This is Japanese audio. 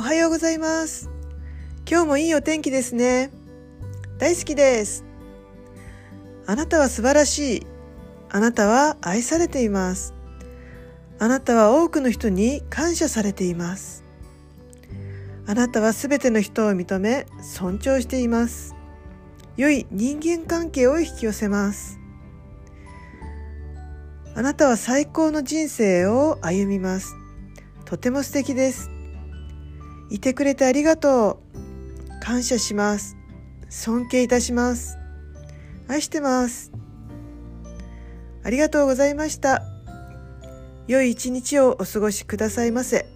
おはようございます。今日もいいお天気ですね。大好きです。あなたは素晴らしい。あなたは愛されています。あなたは多くの人に感謝されています。あなたはすべての人を認め、尊重しています。良い人間関係を引き寄せます。あなたは最高の人生を歩みます。とても素敵です。いてくれてありがとう。感謝します。尊敬いたします。愛してます。ありがとうございました。良い一日をお過ごしくださいませ。